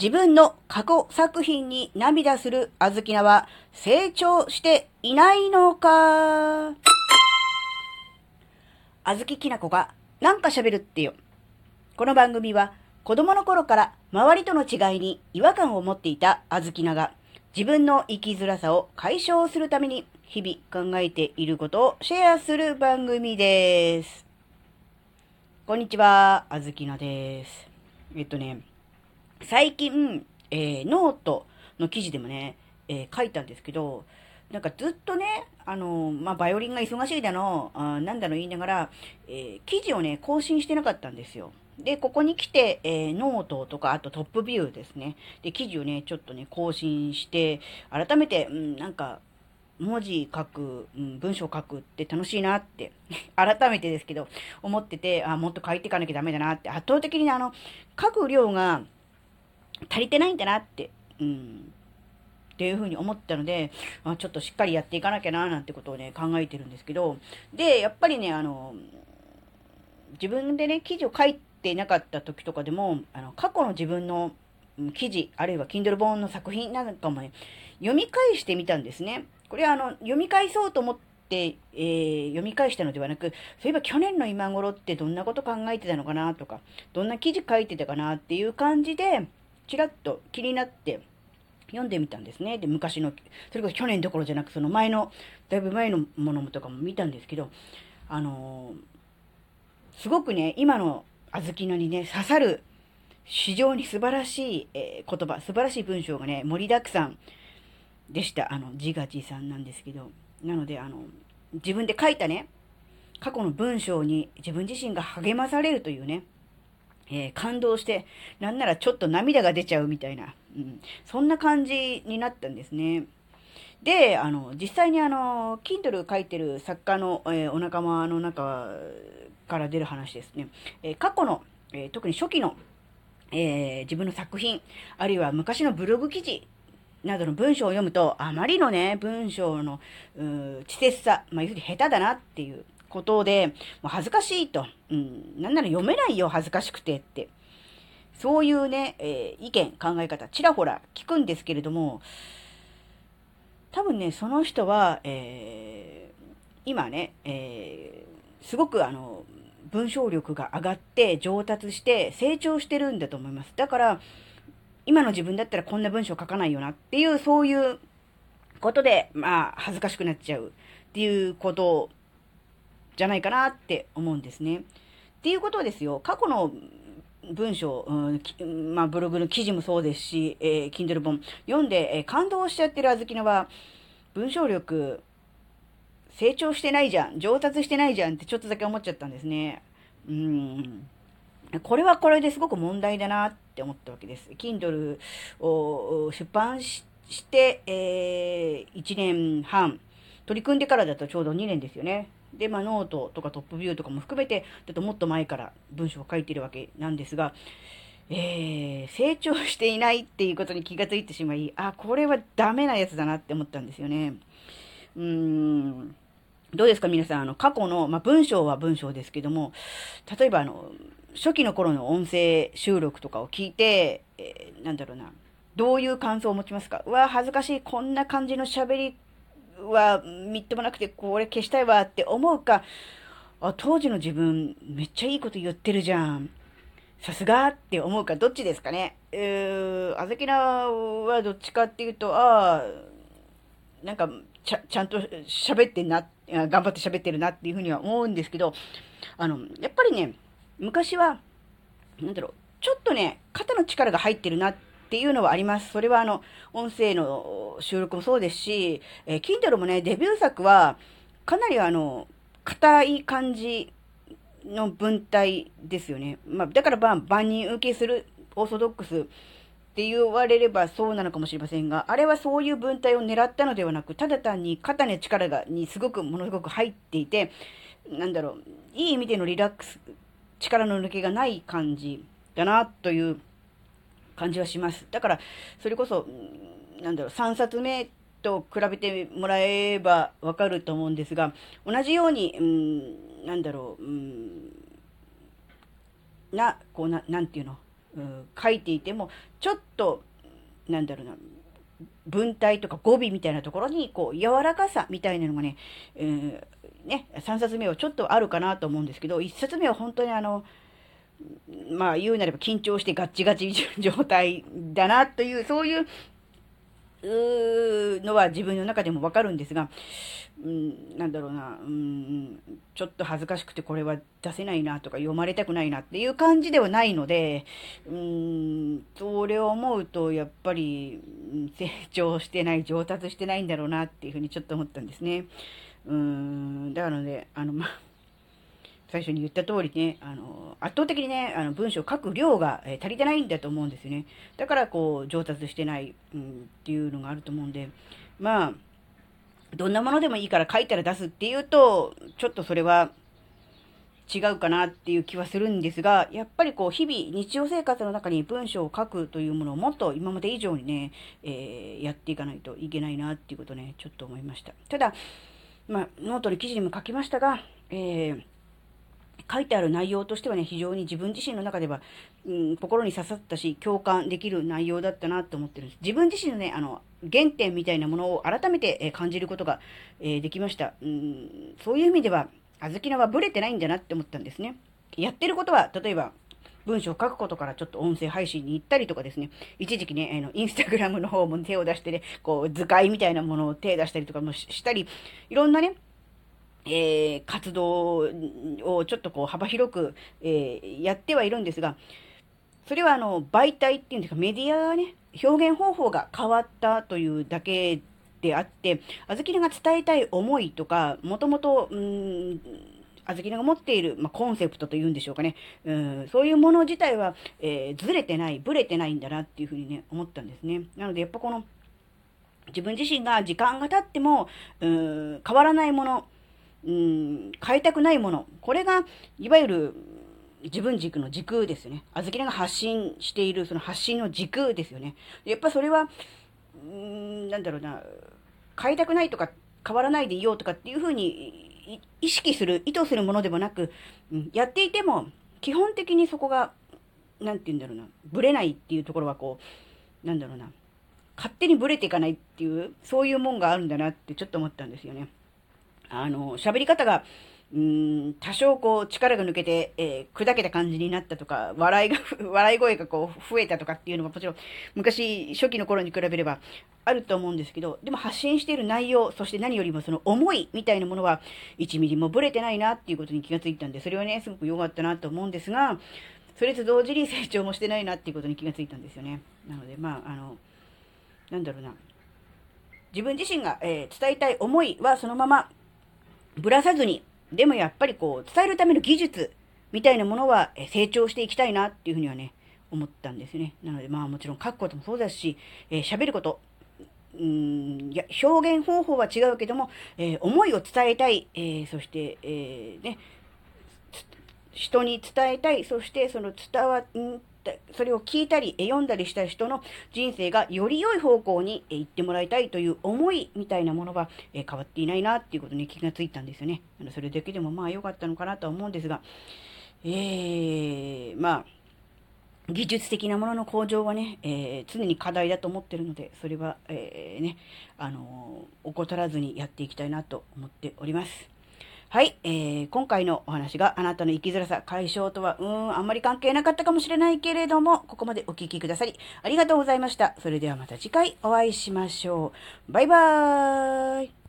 自分の過去作品に涙するあずきなは成長していないのか？あずききなこがなんか喋るってよ。この番組は子供の頃から周りとの違いに違和感を持っていたあずきなが自分の生きづらさを解消するために日々考えていることをシェアする番組です。こんにちは、あずきなです。えっとね、最近、えー、ノートの記事でもね、えー、書いたんですけど、なんかずっとね、あのまあ、バイオリンが忙しいだの、あなんだの言いながら、え、記事をね、更新してなかったんですよ。で、ここに来て、え、ノートとか、あとトップビューですね。で、記事をね、ちょっとね、更新して、改めて、うん、なんか、文字書く、うん、文章書くって楽しいなって、改めてですけど、思ってて、あ、もっと書いていかなきゃダメだなって、圧倒的にあの、書く量が、足りてないんだなって、うん、っていうふうに思ったので、まあ、ちょっとしっかりやっていかなきゃな、なんてことをね、考えてるんですけど、で、やっぱりね、あの、自分でね、記事を書いてなかった時とかでも、あの、過去の自分の記事、あるいは Kindle 本の作品なんかもね、読み返してみたんですね。これはあの、読み返そうと思って、えー、読み返したのではなく、そういえば去年の今頃ってどんなこと考えてたのかなとか、どんな記事書いてたかなっていう感じで、ちらっと気になって読んでみたんですね。で、昔の、それこそ去年どころじゃなく、その前の、だいぶ前のものとかも見たんですけど、あのー、すごくね、今の小豆のにね、刺さる、非常に素晴らしい、えー、言葉、素晴らしい文章がね、盛りだくさんでした。あの、自画自賛なんですけど。なので、あの、自分で書いたね、過去の文章に自分自身が励まされるというね、えー、感動して、なんならちょっと涙が出ちゃうみたいな、うん、そんな感じになったんですね。で、あの、実際にあの、Kindle 書いてる作家の、えー、お仲間の中から出る話ですね。えー、過去の、え特に初期の、え自分の作品、あるいは昔のブログ記事などの文章を読むと、あまりのね、文章の、う稚拙さ、まあ、要するに下手だなっていうことで、もう恥ずかしいと。うん、なんなら読めないよ、恥ずかしくてって。そういうね、えー、意見、考え方、ちらほら聞くんですけれども、多分ね、その人は、えー、今ね、えー、すごくあの、文章力が上がって上達して成長してるんだと思います。だから、今の自分だったらこんな文章書かないよなっていう、そういうことで、まあ、恥ずかしくなっちゃうっていうことじゃないかなって思うんですね。っていうことですよ。過去の文章、うん、まあ、ブログの記事もそうですし、えー、Kindle 本読んで、えー、感動しちゃってるあずきのは、文章力、成長してないじゃん、上達してないじゃんってちょっとだけ思っちゃったんですね。うん。これはこれですごく問題だなって思ったわけです。Kindle を出版して、えー、1年半、取り組んでからだとちょうど2年ですよね。で、まあ、ノートとかトップビューとかも含めて、ちょっともっと前から文章を書いてるわけなんですが、えー、成長していないっていうことに気がついてしまい、あ、これはダメなやつだなって思ったんですよね。うーん。どうですか皆さん、あの、過去の、まあ、文章は文章ですけども、例えばあの、初期の頃の音声収録とかを聞いて、えー、なんだろうな、どういう感想を持ちますか？うわ、恥ずかしい、こんな感じの喋りはみっともなくて、これ消したいわって思うか、あ、当時の自分、めっちゃいいこと言ってるじゃん。さすがって思うか、どっちですかね。えー、あざきなはどっちかっていうと、ああ、なんか、ちゃ、ちゃんと喋ってんな、頑張って喋ってるなっていうふうには思うんですけど、あの、やっぱりね、昔は、なんだろう、ちょっとね、肩の力が入ってるなってっていうのはあります。それはあの、音声の収録もそうですし、えー、Kindle もね、デビュー作は、かなりあの、硬い感じの文体ですよね。まあ、だからまあ、万人受けするオーソドックスって言われればそうなのかもしれませんが、あれはそういう文体を狙ったのではなく、ただ単に肩に力が、にすごく、ものすごく入っていて、なんだろう、いい意味でのリラックス、力の抜けがない感じだな、という感じはします。だから、それこそ、なんだろう、3冊目と比べてもらえばわかると思うんですが、同じように、うん、なんだろう、うん、な、こうな、なんていうの、うん、書いていても、ちょっと、なんだろうな、文体とか語尾みたいなところに、こう、柔らかさみたいなのがね、うん、ね、3冊目はちょっとあるかなと思うんですけど、1冊目は本当にあの、まあ言うなれば緊張してガッチガチ状態だなという、そういうのは自分の中でもわかるんですが、うん、なんだろうな、うん、ちょっと恥ずかしくてこれは出せないなとか読まれたくないなっていう感じではないので、うん、それを思うとやっぱり成長してない、上達してないんだろうなっていうふうにちょっと思ったんですね。うん、だからね、あの、ま、最初に言った通りね、あの、圧倒的にね、あの文章を書く量が、え、足りてないんだと思うんですよね。だから、こう、上達してない、うん、っていうのがあると思うんで、まあ、どんなものでもいいから書いたら出すっていうと、ちょっとそれは違うかなっていう気はするんですが、やっぱりこう、日々、日常生活の中に文章を書くというものをもっと今まで以上にね、えー、やっていかないといけないなっていうことね、ちょっと思いました。ただ、まあ、ノートに記事にも書きましたが、えー書いてある内容としてはね、非常に自分自身の中では、うん、心に刺さったし、共感できる内容だったなと思ってるんです。自分自身のね、あの、原点みたいなものを改めて、感じることが、え、できました。うん、そういう意味では、あずきなはブレてないんだなって思ったんですね。やってることは、例えば、文章を書くことからちょっと音声配信に行ったりとかですね、一時期ね、あの、インスタグラムの方も手を出してね、こう、図解みたいなものを手出したりとかもしたり、いろんなね、えー、活動をちょっとこう幅広く、えー、やってはいるんですが、それはあの媒体っていうんですか、メディアがね、表現方法が変わったというだけであって、あずきが伝えたい思いとか、もともと、うん、あずきが持っている、まあ、コンセプトというんでしょうかね、うん、そういうもの自体は、えー、ずれてない、ぶれてないんだなっていうふうにね、思ったんですね。なので、やっぱこの、自分自身が時間が経っても、うん、変わらないもの、うん、変えたくないもの。これが、いわゆる、自分軸の軸ですよね。あずきらが発信している、その発信の軸ですよね。やっぱそれは、うん、なんだろうな、変えたくないとか、変わらないでいようとかっていうふうに意識する、意図するものでもなく、うん、やっていても、基本的にそこが、なんて言うんだろうな、ぶれないっていうところはこう、なんだろうな、勝手にぶれていかないっていう、そういうもんがあるんだなってちょっと思ったんですよね。あの、喋り方が、うん、多少こう力が抜けて、えー、砕けた感じになったとか、笑いが、笑い声がこう増えたとかっていうのがもちろん昔初期の頃に比べればあると思うんですけど、でも発信している内容、そして何よりもその思いみたいなものは1ミリもブレてないなっていうことに気がついたんで、それはね、すごく良かったなと思うんですが、それと同時に成長もしてないなっていうことに気がついたんですよね。なので、まあ、あの、なんだろうな。自分自身が、えー、伝えたい思いはそのままぶらさずに、でもやっぱりこう、伝えるための技術みたいなものは成長していきたいなっていうふうにはね、思ったんですね。なのでまあもちろん書くこともそうですし、えー、喋ること、うん、いや、表現方法は違うけども、えー、思いを伝えたい、えー、そして、えー、ね、人に伝えたい、そしてその伝わ、んそれを聞いたり、読んだりした人の人生がより良い方向に行ってもらいたいという思いみたいなものは変わっていないなっていうことに気がついたんですよね。それだけでもまあ良かったのかなとは思うんですが、えー、まあ、技術的なものの向上はね、えー、常に課題だと思ってるので、それは、えー、ね、あのー、怠らずにやっていきたいなと思っております。はい、えー、今回のお話があなたの生きづらさ解消とは、うーん、あんまり関係なかったかもしれないけれども、ここまでお聴きくださり、ありがとうございました。それではまた次回お会いしましょう。バイバーイ。